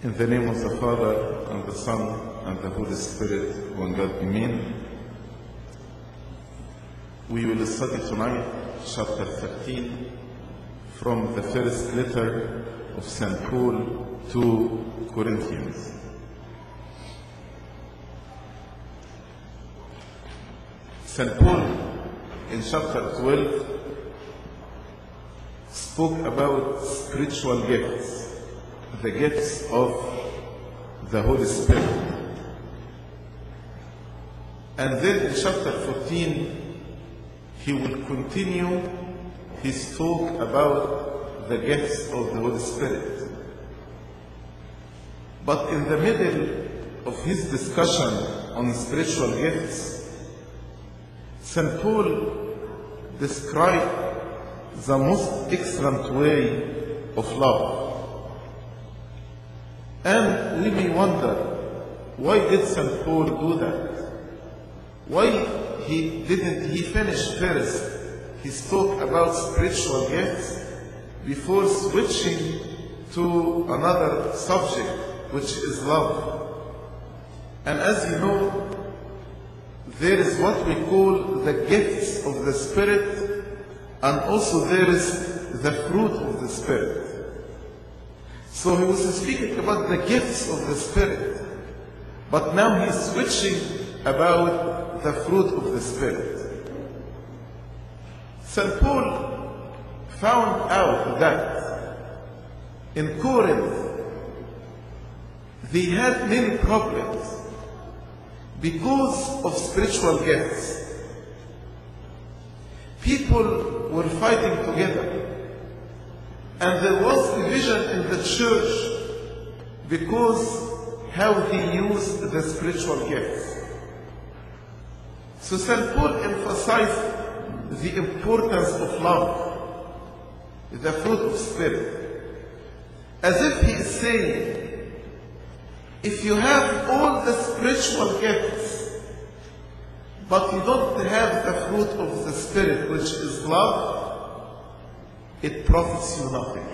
In the name of the Father, and the Son, and the Holy Spirit, one God, Amen. We will study tonight chapter 13 from the first letter of St. Paul to Corinthians. St. Paul in chapter 12 spoke about spiritual gifts, the gifts of the Holy Spirit. And then in chapter 14, he will continue his talk about the gifts of the Holy Spirit. But in the middle of his discussion on spiritual gifts, St. Paul described the most excellent way of love. And we may wonder, why did St. Paul do that? Why he didn't he finish first his talk about spiritual gifts before switching to another subject, which is love? And as you know, there is what we call the gifts of the Spirit, and also there is the fruit of the Spirit. So he was speaking about the gifts of the Spirit, but now he's switching about the fruit of the Spirit. St. Paul found out that in Corinth they had many problems because of spiritual gifts. People were fighting together. And there was division in the church because how he used the spiritual gifts. So St. Paul emphasized the importance of love, the fruit of spirit, as if he is saying, if you have all the spiritual gifts, but you don't have the fruit of the Spirit, which is love, it profits you nothing.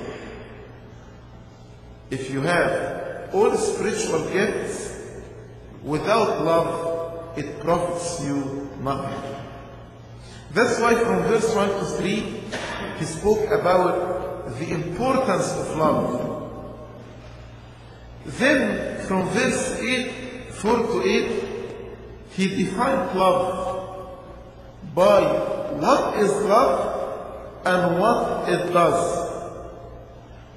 If you have all spiritual gifts without love, it profits you nothing. That's why from verse 1 to 3, he spoke about the importance of love. Then from verse 8, 4 to 8, he defined love by what is love and what it does.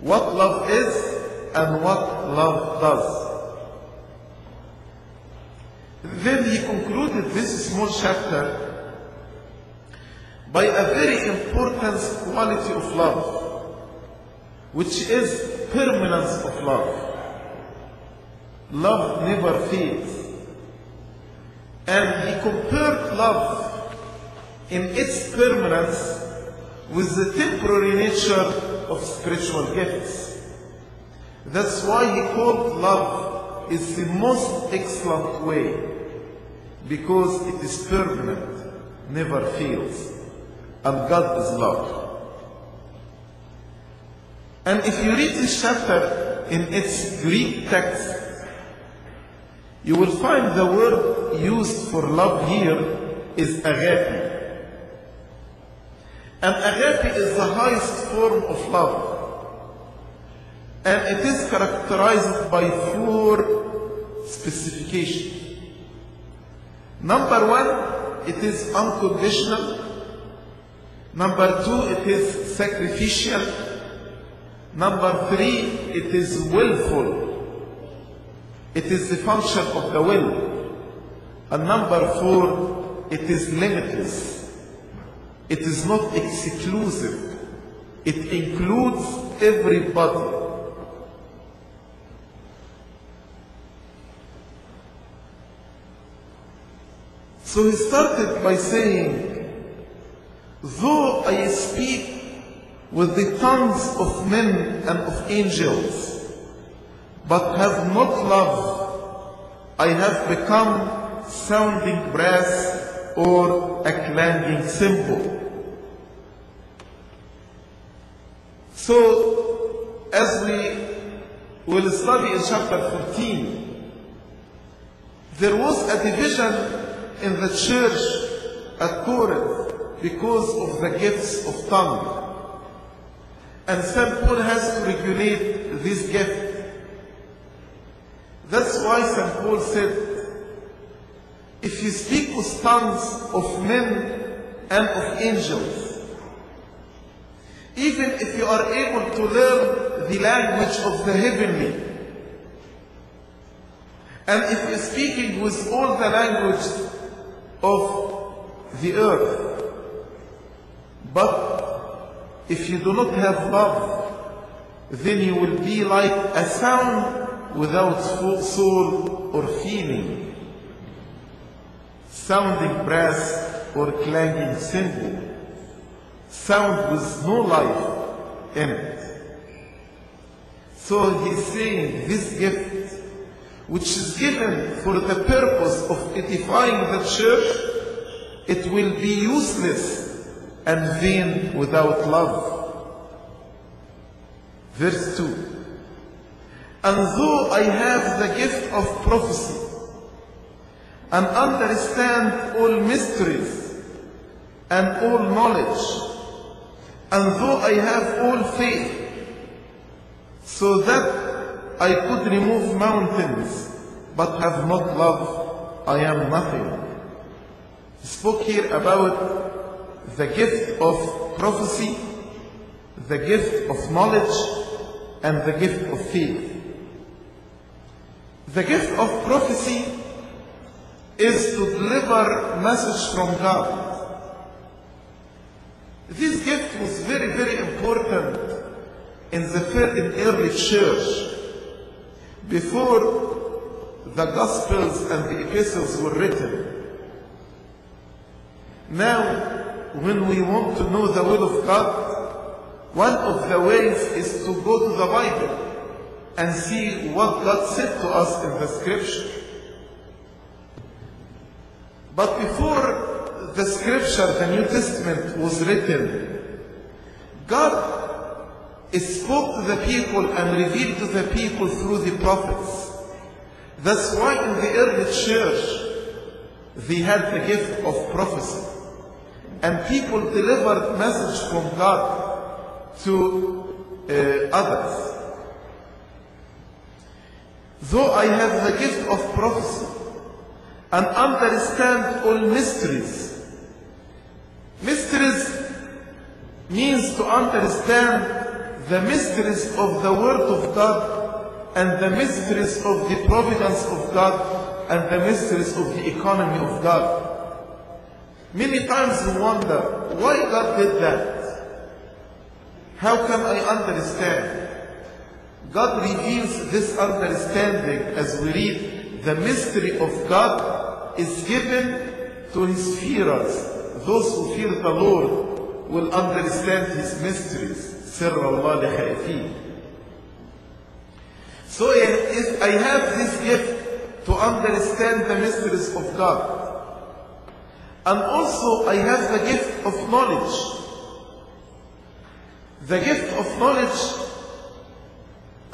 What love is and what love does. Then he concluded this small chapter by a very important quality of love, which is permanence of love. Love never fades. And he compared love in its permanence with the temporary nature of spiritual gifts. That's why he called love is the most excellent way because it is permanent, never fails, and God is love. And if you read this chapter in its Greek text, you will find the word used for love here is agape. And agape is the highest form of love. And it is characterized by four specifications. Number one, it is unconditional. Number two, it is sacrificial. Number three, it is willful. It is the function of the will. And number four, it is limitless. It is not exclusive. It includes everybody. So he started by saying, Though I speak with the tongues of men and of angels, but have not love, I have become sounding brass or a clanging cymbal. So, as we We'll study in chapter 14. There was a division in the church at Corinth because of the gifts of tongue. And St. Paul has to regulate this gift. That's why St. Paul said, if you speak with tongues of men and of angels, even if you are able to learn the language of the heavenly, and if you're speaking with all the language of the earth, but if you do not have love, then you will be like a sound without soul or feeling, sounding brass or clanging cymbal, sound with no life in it. So he's saying this gift, which is given for the purpose of edifying the church, it will be useless and vain without love. Verse 2 And though I have the gift of prophecy and understand all mysteries and all knowledge, and though I have all faith, so that I could remove mountains, but have not love, I am nothing. He spoke here about the gift of prophecy, the gift of knowledge, and the gift of faith. The gift of prophecy is to deliver message from God. This gift was very, very important in the early church before the Gospels and the Epistles were written. Now, when we want to know the will of God, one of the ways is to go to the Bible and see what God said to us in the scripture. But before the scripture, the New Testament was written, God spoke to the people and revealed to the people through the prophets. That's why in the early church, they had the gift of prophecy. And people delivered message from God to uh, others. Though I have the gift of prophecy and understand all mysteries, mysteries means to understand the mysteries of the Word of God and the mysteries of the providence of God and the mysteries of the economy of God. Many times we wonder why God did that. How can I understand? God reveals this understanding as we read the mystery of God is given to his fearers. Those who fear the Lord will understand his mysteries. سر الله لخائفين. So if I have this gift to understand the mysteries of God, and also I have the gift of knowledge. The gift of knowledge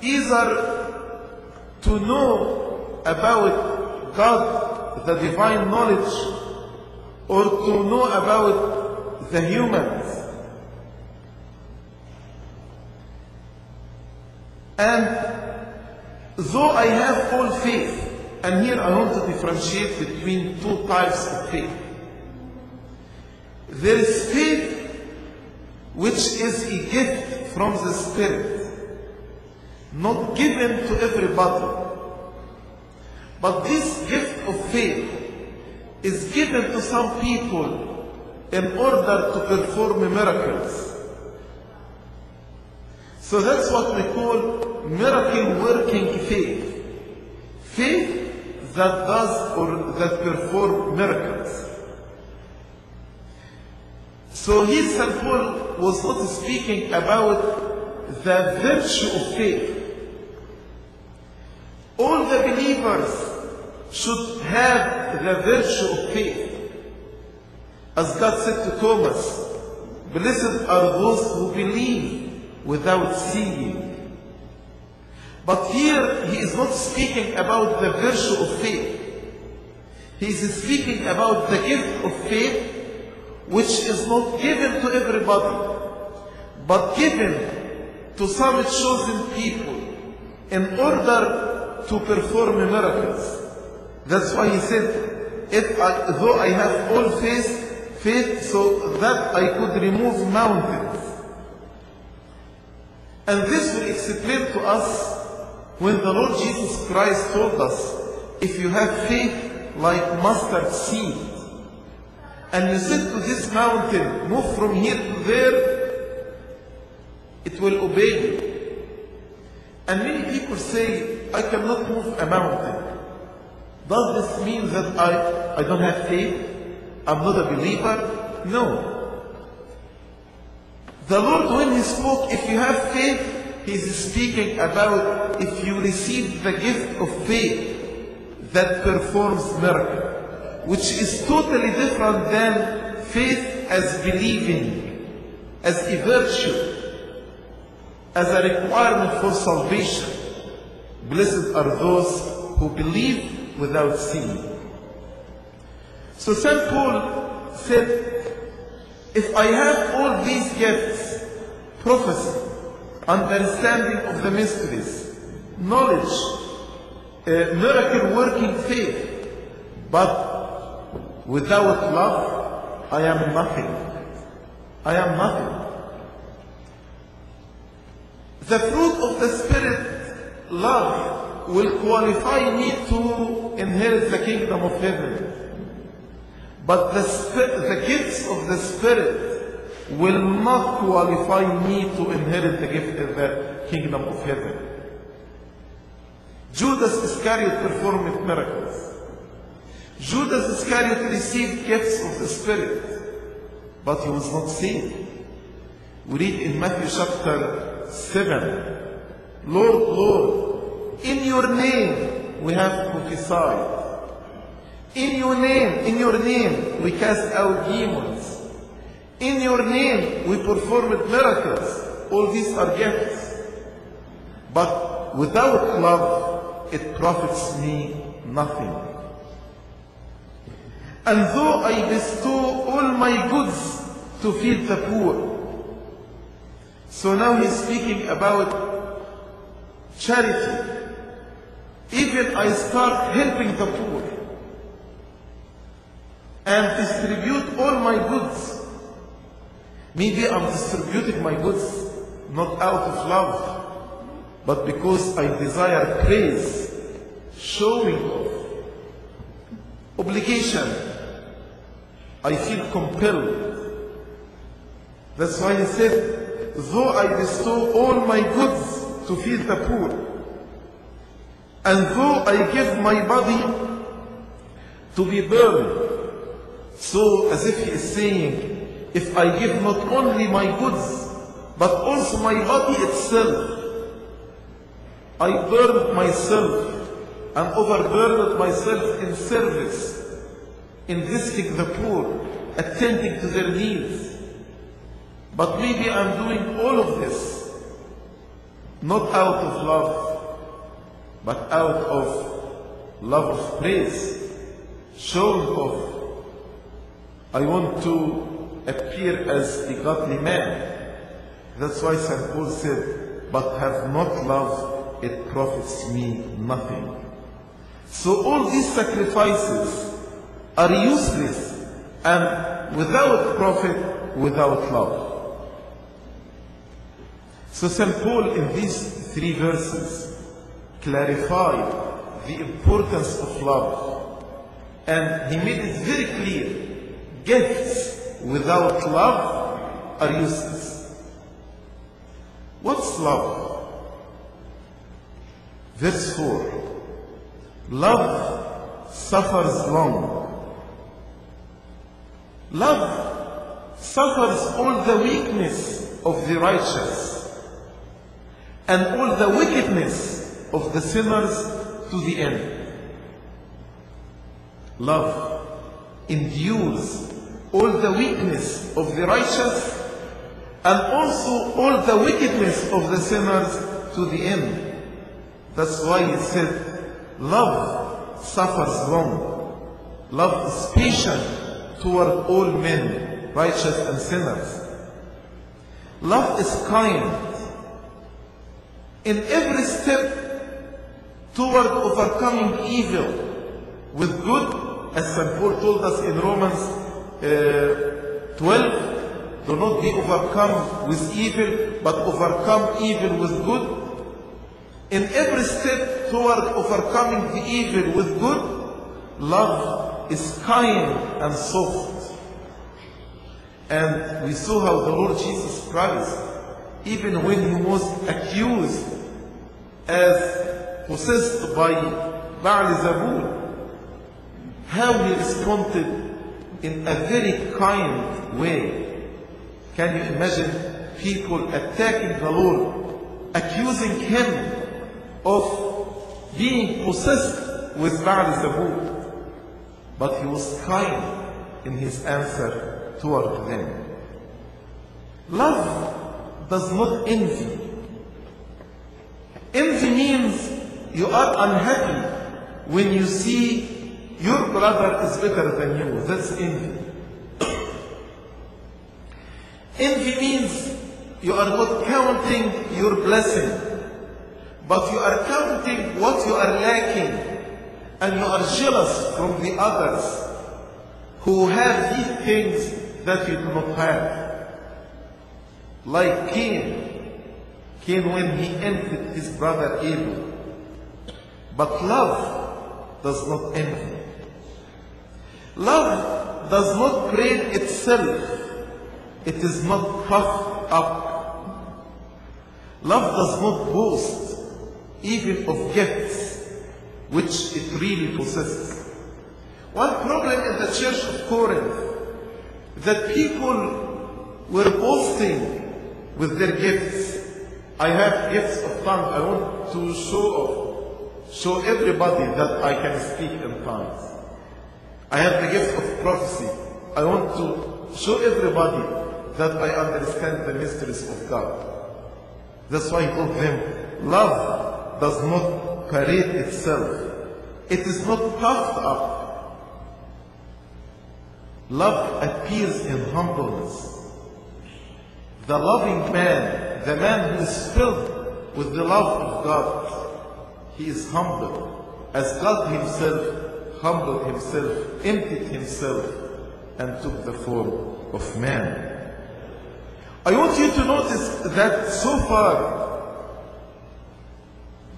either to know about God, the divine knowledge, or to know about the humans. And though I have all faith, and here I want to differentiate between two types of faith. There is faith which is a gift from the Spirit, not given to everybody. But this gift of faith is given to some people in order to perform miracles. So that's what we call miracle working faith. Faith that does or that perform miracles. So here St. Paul was not speaking about the virtue of faith. All the believers should have the virtue of faith. As God said to Thomas, Blessed are those who believe without seeing. But here he is not speaking about the virtue of faith. He is speaking about the gift of faith which is not given to everybody, but given to some chosen people in order to perform miracles. That's why he said, if I, though I have all faith, faith so that I could remove mountains. And this will explain to us when the Lord Jesus Christ told us, if you have faith like mustard seed, and you said to this mountain, move from here to there, it will obey you. And many people say, I cannot move a mountain. Does this mean that I, I don't have faith? I'm not a believer? No. The Lord, when He spoke, if you have faith, He is speaking about if you receive the gift of faith that performs miracle, which is totally different than faith as believing, as a virtue, as a requirement for salvation. Blessed are those who believe without seeing. So St. Paul said, if I have all these gifts, prophecy, understanding of the mysteries, knowledge, uh, miracle working faith, but without love, I am nothing. I am nothing. The fruit of the Spirit, love, will qualify me to inherit the kingdom of heaven. But the, the gifts of the Spirit will not qualify me to inherit the gift of the kingdom of heaven. Judas Iscariot performed miracles. Judas Iscariot received gifts of the Spirit, but he was not saved. We read in Matthew chapter 7, Lord, Lord, in your name we have prophesied. In your name, in your name, we cast out demons. In your name, we performed miracles. All these are gifts. But without love, it profits me nothing. And though I bestow all my goods to feed the poor, so now he's speaking about charity. Even I start helping the poor and distribute all my goods. Maybe I'm distributing my goods not out of love, but because I desire praise, showing obligation. I feel compelled. That's why he said, though I bestow all my goods to feed the poor, and though I give my body to be burned, so, as if he is saying, if I give not only my goods, but also my body itself, I burned myself and overburdened myself in service, in visiting the poor, attending to their needs. But maybe I'm doing all of this not out of love, but out of love of praise, showing off I want to appear as a godly man. That's why St. Paul said, but have not love, it profits me nothing. So all these sacrifices are useless and without profit, without love. So St. Paul in these three verses clarified the importance of love and he made it very clear Gifts without love are useless. What's love? Verse 4 Love suffers long. Love suffers all the weakness of the righteous and all the wickedness of the sinners to the end. Love endures all the weakness of the righteous and also all the wickedness of the sinners to the end. That's why he said, love suffers long. Love is patient toward all men, righteous and sinners. Love is kind. In every step toward overcoming evil with good, as St. Paul told us in Romans uh, 12, do not be overcome with evil, but overcome evil with good. In every step toward overcoming the evil with good, love is kind and soft. And we saw how the Lord Jesus Christ, even when he was accused as possessed by Baal Zabul, how he responded in a very kind way. Can you imagine people attacking the Lord, accusing him of being possessed with Baal Zabul? But he was kind in his answer toward them. Love does not envy. Envy means you are unhappy when you see your brother is better than you. That's envy. envy means you are not counting your blessing, but you are counting what you are lacking, and you are jealous from the others who have these things that you do not have. Like Cain. Cain when he envied his brother Abel. But love does not envy. Love does not praise itself. It is not puffed up. Love does not boast even of gifts which it really possesses. One problem in the church of Corinth that people were boasting with their gifts. I have gifts of tongues. I want to show off, show everybody that I can speak in tongues. I have the gift of prophecy. I want to show everybody that I understand the mysteries of God. That's why he told them, love does not parade itself. It is not puffed up. Love appears in humbleness. The loving man, the man who is filled with the love of God, he is humble. As God himself humbled himself, emptied himself, and took the form of man. I want you to notice that so far,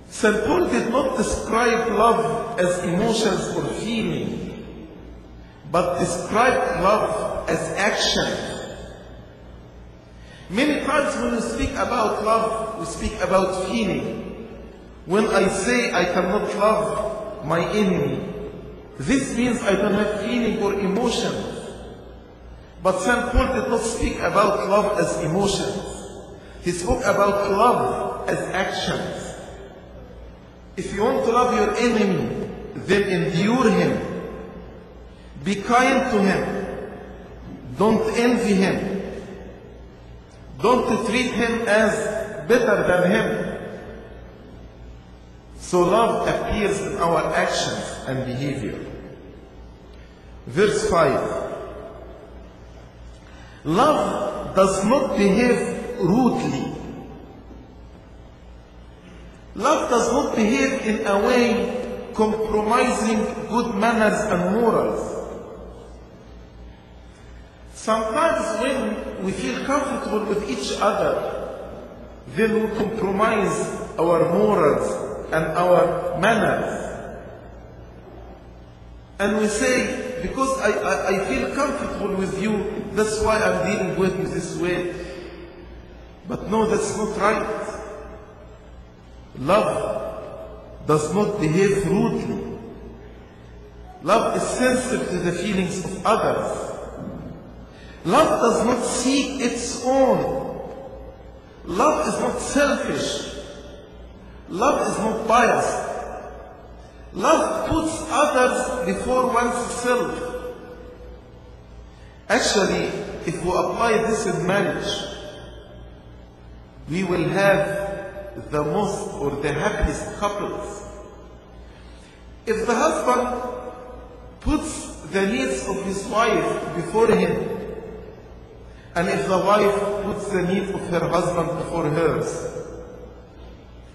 St. Paul did not describe love as emotions or feeling, but described love as action. Many times when we speak about love, we speak about feeling. When I say I cannot love my enemy, this means I don't have feeling or emotion. But St. Paul did not speak about love as emotions. He spoke about love as actions. If you want to love your enemy, then endure him. Be kind to him. Don't envy him. Don't treat him as better than him. So love appears in our actions and behavior. Verse 5. Love does not behave rudely. Love does not behave in a way compromising good manners and morals. Sometimes when we feel comfortable with each other, then we compromise our morals and our manners. And we say, because I, I, I feel comfortable with you, that's why I'm dealing with you this way. But no, that's not right. Love does not behave rudely. Love is sensitive to the feelings of others. Love does not seek its own. Love is not selfish. Love is not biased. Love puts others before oneself. Actually, if we apply this in marriage, we will have the most or the happiest couples. If the husband puts the needs of his wife before him, and if the wife puts the needs of her husband before hers,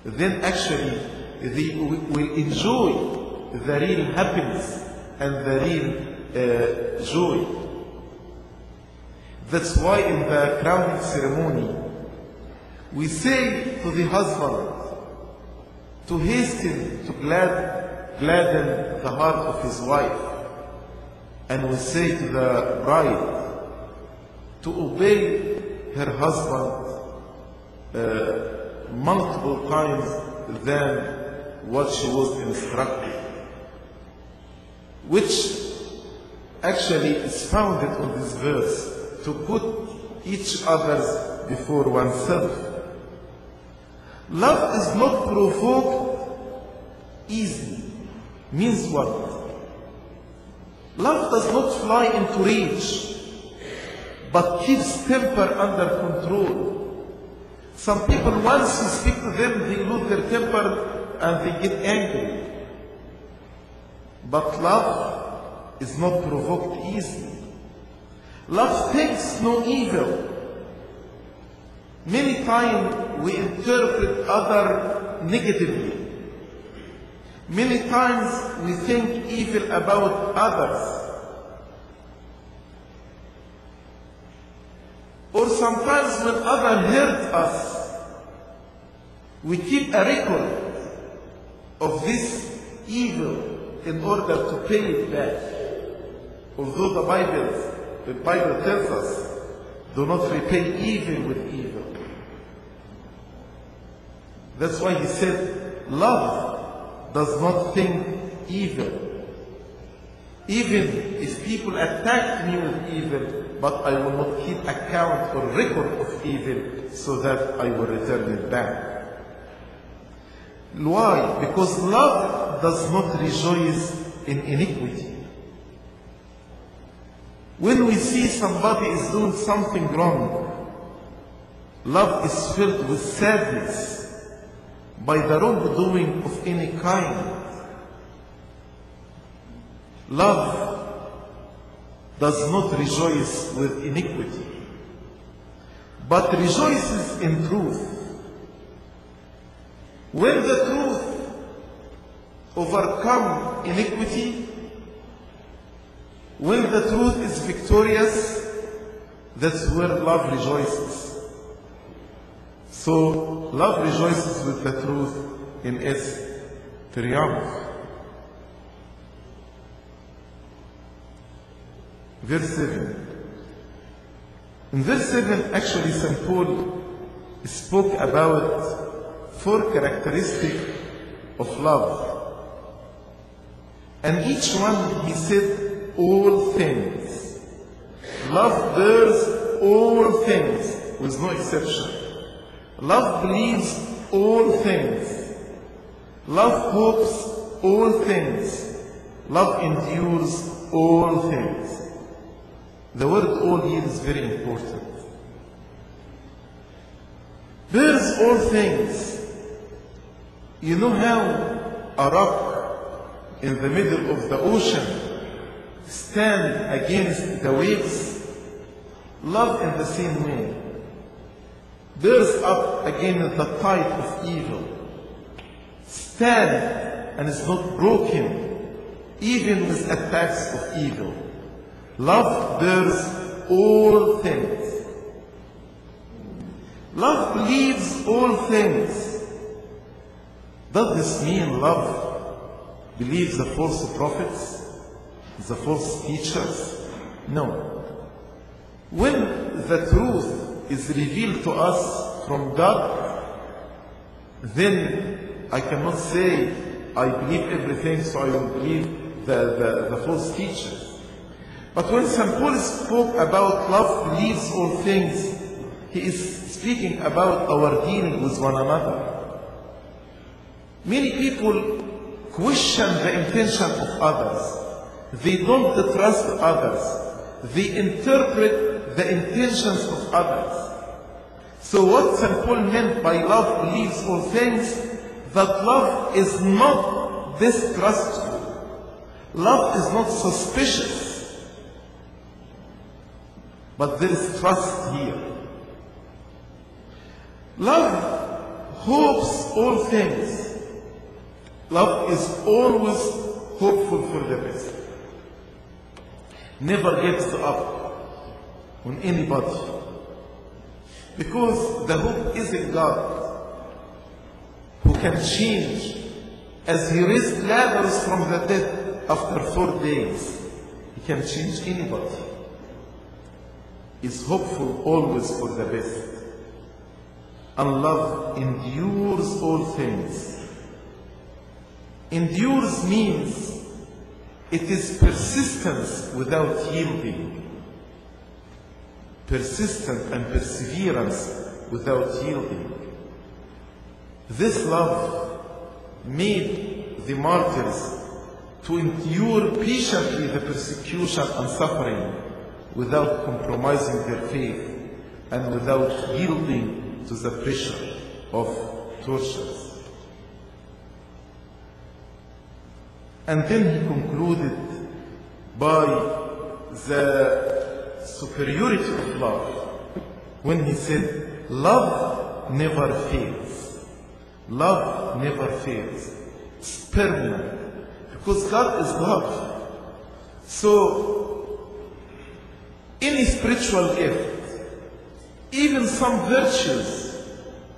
then actually they will enjoy the real happiness and the real uh, joy. That's why in the crowning ceremony, we say to the husband to hasten to glad, gladden the heart of his wife. And we say to the bride to obey her husband uh, multiple times than what she was instructed. Which actually is founded on this verse to put each other before oneself. Love is not provoked easily. Means what? Love does not fly into rage, but keeps temper under control. Some people, once you speak to them, they lose their temper and they get angry. But love is not provoked easily. Love thinks no evil. Many times we interpret other negatively. Many times we think evil about others. Or sometimes when others hurt us, we keep a record of this evil in order to pay it back. Although the Bible, the Bible tells us, do not repay evil with evil. That's why he said, love does not think evil. Even if people attack me with evil, but I will not keep account or record of evil so that I will return it back. Why? Because love does not rejoice in iniquity. When we see somebody is doing something wrong, love is filled with sadness by the wrongdoing of any kind. Love does not rejoice with iniquity, but rejoices in truth. When the truth overcome iniquity, when the truth is victorious, that's where love rejoices. So love rejoices with the truth in its triumph. Verse 7. In verse 7, actually, St. Paul spoke about four characteristics of love. And each one, he said, all things. Love bears all things, with no exception. Love believes all things. Love hopes all things. Love endures all things. The word all here is very important. Bears all things. You know how a rock in the middle of the ocean stand against the waves? Love in the same way bears up against the tide of evil. Stand and is not broken, even with attacks of evil. Love bears all things. Love believes all things. Does this mean love believes the false prophets, the false teachers? No. When the truth is revealed to us from God, then I cannot say I believe everything, so I will believe the, the, the false teachers. But when St. Paul spoke about love believes all things, he is speaking about our dealing with one another. Many people question the intention of others. They don't trust others. They interpret the intentions of others. So what St. Paul meant by love believes all things, that love is not distrustful. Love is not suspicious. But there is trust here. Love hopes all things. Love is always hopeful for the best. Never gives up on anybody. Because the hope is in God who can change as he raised Lazarus from the dead after four days. He can change anybody. Is hopeful always for the best. And love endures all things. Endures means it is persistence without yielding. Persistent and perseverance without yielding. This love made the martyrs to endure patiently the persecution and suffering without compromising their faith and without yielding to the pressure of tortures. And then he concluded by the superiority of love when he said, Love never fails. Love never fails. It's permanent. Because God is love. So, any spiritual gift, even some virtues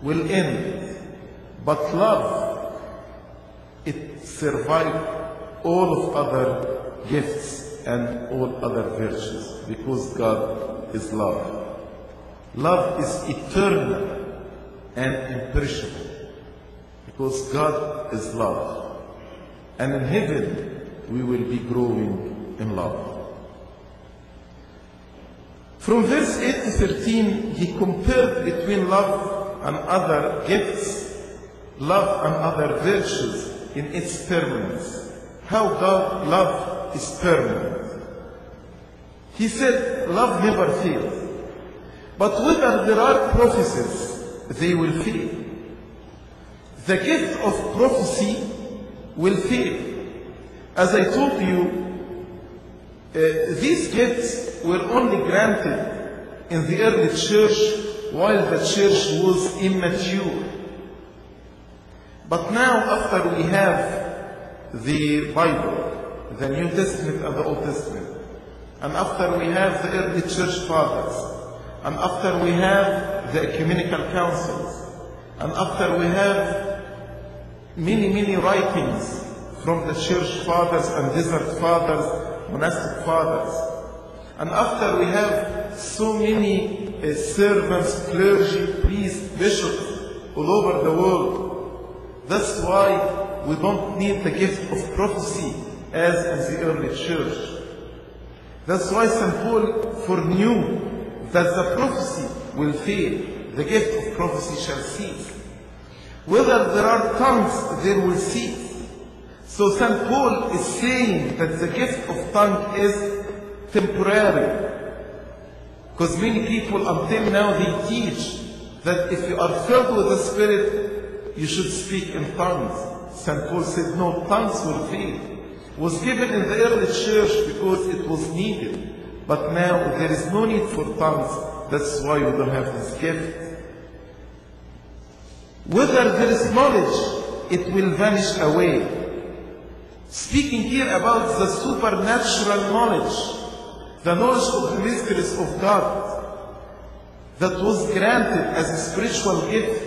will end. But love, it survives all of other gifts and all other virtues because God is love. Love is eternal and imperishable because God is love. And in heaven, we will be growing in love. From verse 8 to 13, he compared between love and other gifts, love and other virtues in its permanence. How God love is permanent. He said, love never fails. But whether there are prophecies, they will fail. The gift of prophecy will fail. As I told you, uh, these gifts were only granted in the early church while the church was immature. But now, after we have the Bible, the New Testament and the Old Testament, and after we have the early church fathers, and after we have the ecumenical councils, and after we have many, many writings from the church fathers and desert fathers, monastic fathers. And after we have so many uh, servants, clergy, priests, bishops all over the world, that's why we don't need the gift of prophecy as in the early church. That's why St. Paul foreknew that the prophecy will fail, the gift of prophecy shall cease. Whether there are tongues, there will cease. So St. Paul is saying that the gift of tongue is temporary. Because many people until now they teach that if you are filled with the Spirit, you should speak in tongues. St. Paul said, no, tongues will fail. Was given in the early church because it was needed. But now there is no need for tongues. That's why we don't have this gift. Whether there is knowledge, it will vanish away. Speaking here about the supernatural knowledge, the knowledge of the mysteries of God that was granted as a spiritual gift.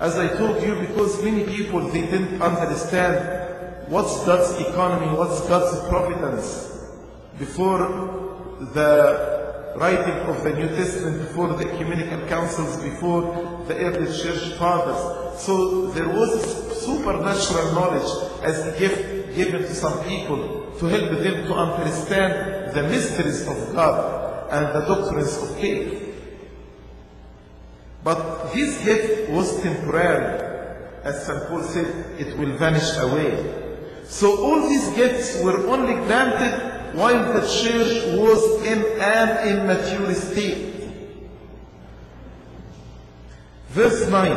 As I told you, because many people they didn't understand what's God's economy, what's God's providence before the writing of the New Testament, before the ecumenical councils, before the early church fathers. So there was supernatural knowledge as a gift given to some people to help them to understand the mysteries of God and the doctrines of faith. But this gift was temporary. As St. Paul said, it will vanish away. So all these gifts were only granted while the church was in an immature state. Verse 9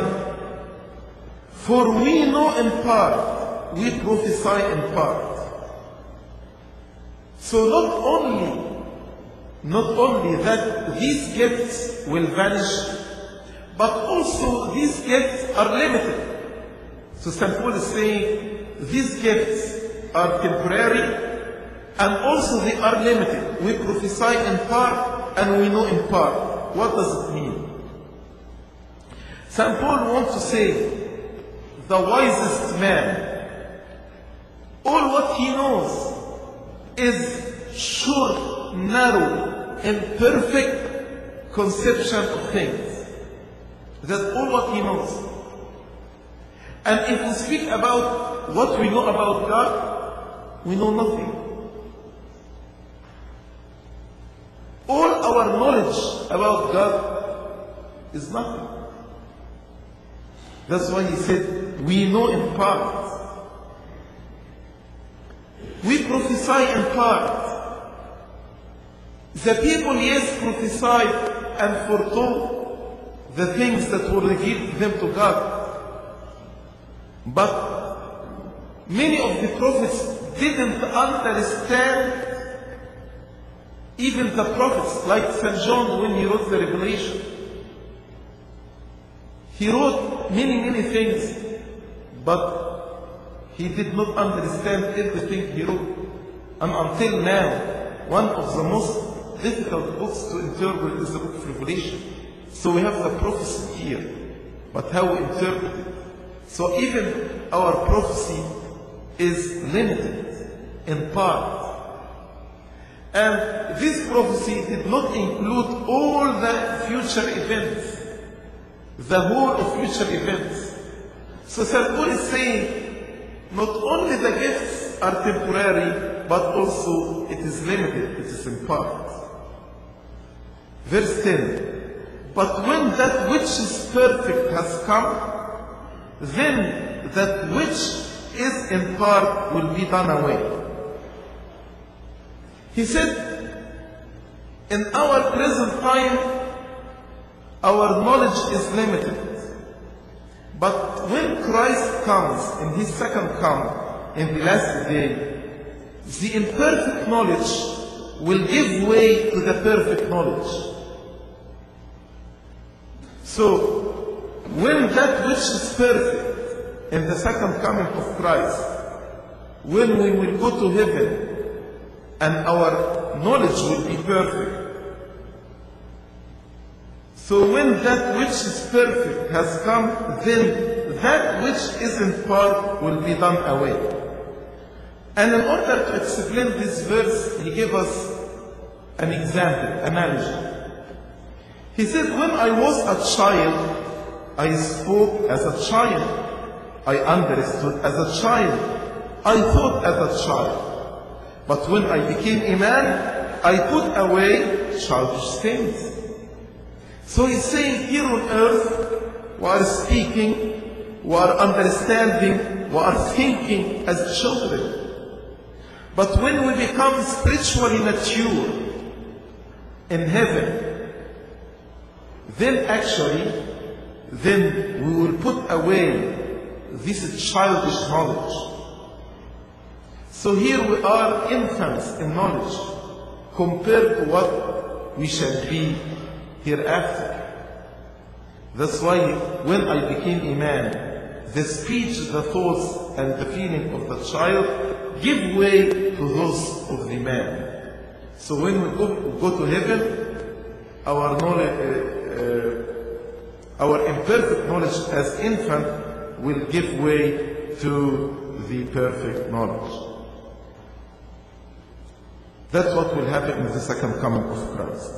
For we know in part, we prophesy in part. So not only, not only that these gifts will vanish, but also these gifts are limited. So St. Paul is saying these gifts are temporary and also they are limited. We prophesy in part and we know in part. What does it mean? St. Paul wants to say the wisest man, all what he knows is short, narrow, imperfect conception of things. That's all what he knows. And if we speak about what we know about God, we know nothing. All our knowledge about God is nothing. That's why he said, we know in part. We prophesy in part. The people, yes, prophesied and foretold the things that were revealed them to God. But many of the prophets didn't understand even the prophets, like St. John when he wrote the Revelation. He wrote many, many things, but he did not understand everything he wrote. And until now, one of the most difficult books to interpret is the book of Revelation. So we have the prophecy here, but how we interpret it. So even our prophecy is limited in part. And this prophecy did not include all the future events, the whole of future events. So St. Paul is saying, not only the gifts are temporary, but also it is limited, it is in part. Verse 10 But when that which is perfect has come, then that which is in part will be done away. He said, in our present time, our knowledge is limited. But when Christ comes in his second come in the last day, the imperfect knowledge will give way to the perfect knowledge. So, when that which is perfect in the second coming of Christ, when we will go to heaven and our knowledge will be perfect. So when that which is perfect has come, then that which is in part will be done away. And in order to explain this verse, he gave us an example, analogy. He said, when I was a child, I spoke as a child. I understood as a child. I thought as a child. But when I became a man, I put away childish things. So he's saying here on earth, we are speaking, we are understanding, we are thinking as children. But when we become spiritually mature in heaven, then actually, then we will put away this childish knowledge. So here we are infants in knowledge compared to what we shall be hereafter. That's why when I became a man, the speech, the thoughts, and the feeling of the child give way to those of the man. So when we go, go to heaven, our knowledge, uh, uh, our imperfect knowledge as infant will give way to the perfect knowledge. That's what will happen in the second coming of Christ.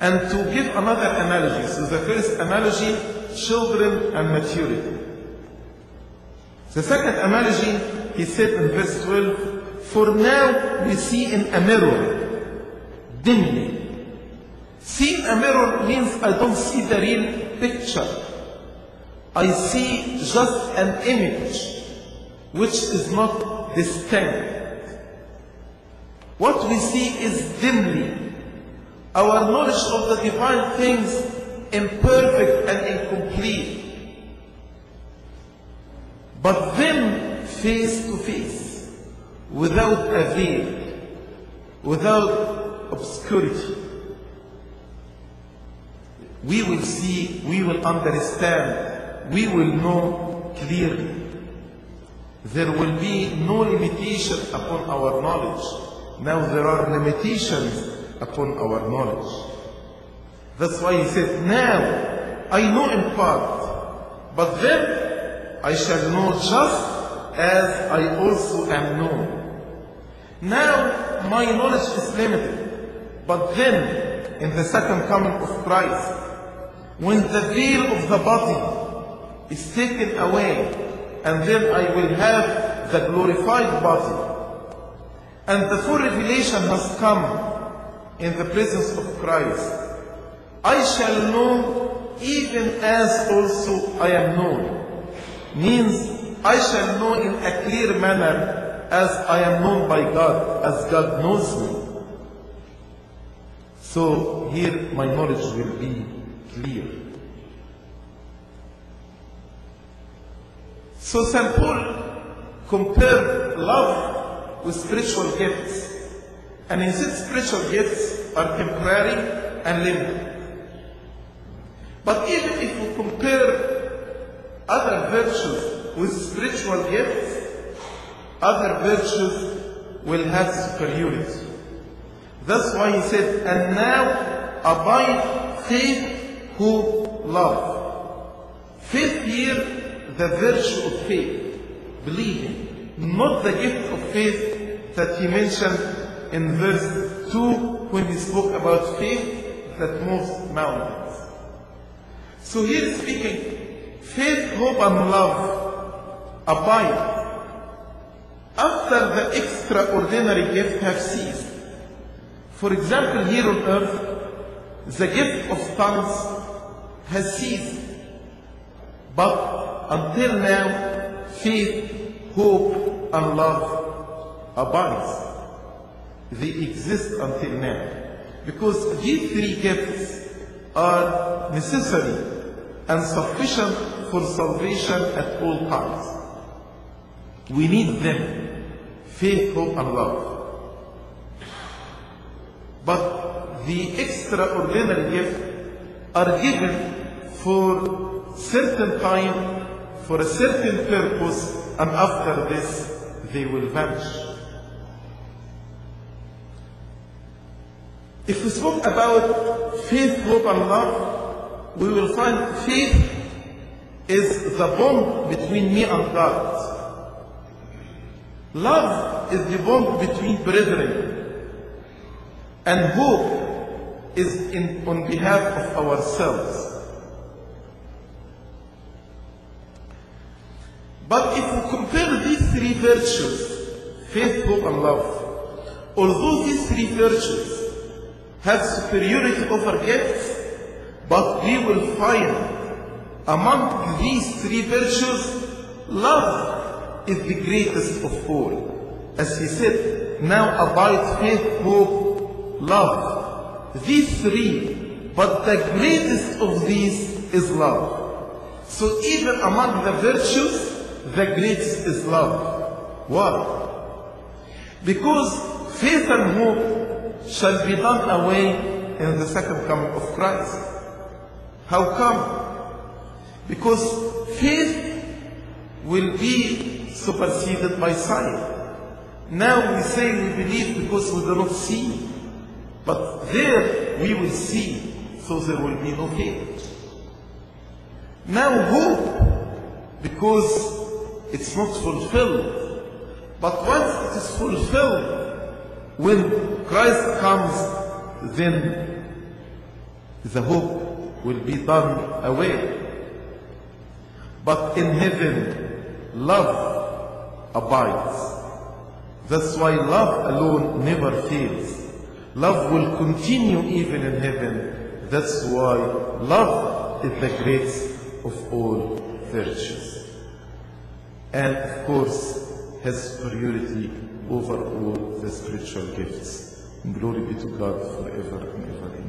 And to give another analogy, so the first analogy, children and maturity. The second analogy, he said in verse 12, For now we see in a mirror, dimly. Seeing a mirror means I don't see the real picture. I see just an image which is not distinct. What we see is dimly. Our knowledge of the divine things imperfect and incomplete. But then, face to face, without a veil, without obscurity, we will see, we will understand, we will know clearly. There will be no limitation upon our knowledge. Now there are limitations upon our knowledge. That's why he said, Now I know in part, but then I shall know just as I also am known. Now my knowledge is limited, but then in the second coming of Christ, when the veil of the body is taken away, and then I will have the glorified body, and the full revelation has come in the presence of Christ, I shall know even as also I am known. Means I shall know in a clear manner as I am known by God, as God knows me. So here my knowledge will be clear. So St. Paul compared love with spiritual gifts. And he said spiritual gifts are temporary and limited. But even if we compare other virtues with spiritual gifts, other virtues will have superiority. That's why he said, and now abide faith, hope, love. Faith here, the virtue of faith, believing, not the gift of faith that he mentioned in verse 2 when he spoke about faith that moves mountains. So here is speaking, faith, hope, and love abide after the extraordinary gift have ceased. For example, here on earth, the gift of tongues has ceased. But until now, faith, hope, and love abides. They exist until now. Because these three gifts are necessary and sufficient for salvation at all times. We need them faith, hope, and love. But the extraordinary gifts are given for a certain time, for a certain purpose, and after this they will vanish. If we spoke about faith, hope, and love, we will find faith is the bond between me and God. Love is the bond between brethren. And hope is in, on behalf of ourselves. But if we compare these three virtues, faith, hope, and love, although these three virtues have superiority over gifts, but we will find among these three virtues, love is the greatest of all. As he said, now abide faith, hope, love. These three, but the greatest of these is love. So even among the virtues, the greatest is love. Why? Because faith and hope shall be done away in the second coming of Christ. How come? Because faith will be superseded by sight. Now we say we believe because we do not see. But there we will see, so there will be no faith. Now hope, because it's not fulfilled. But once it is fulfilled, when Christ comes, then the hope will be done away. But in heaven, love abides. That's why love alone never fails. Love will continue even in heaven. That's why love is the greatest of all virtues. And of course, has superiority over all the spiritual gifts. Glory be to God forever and ever.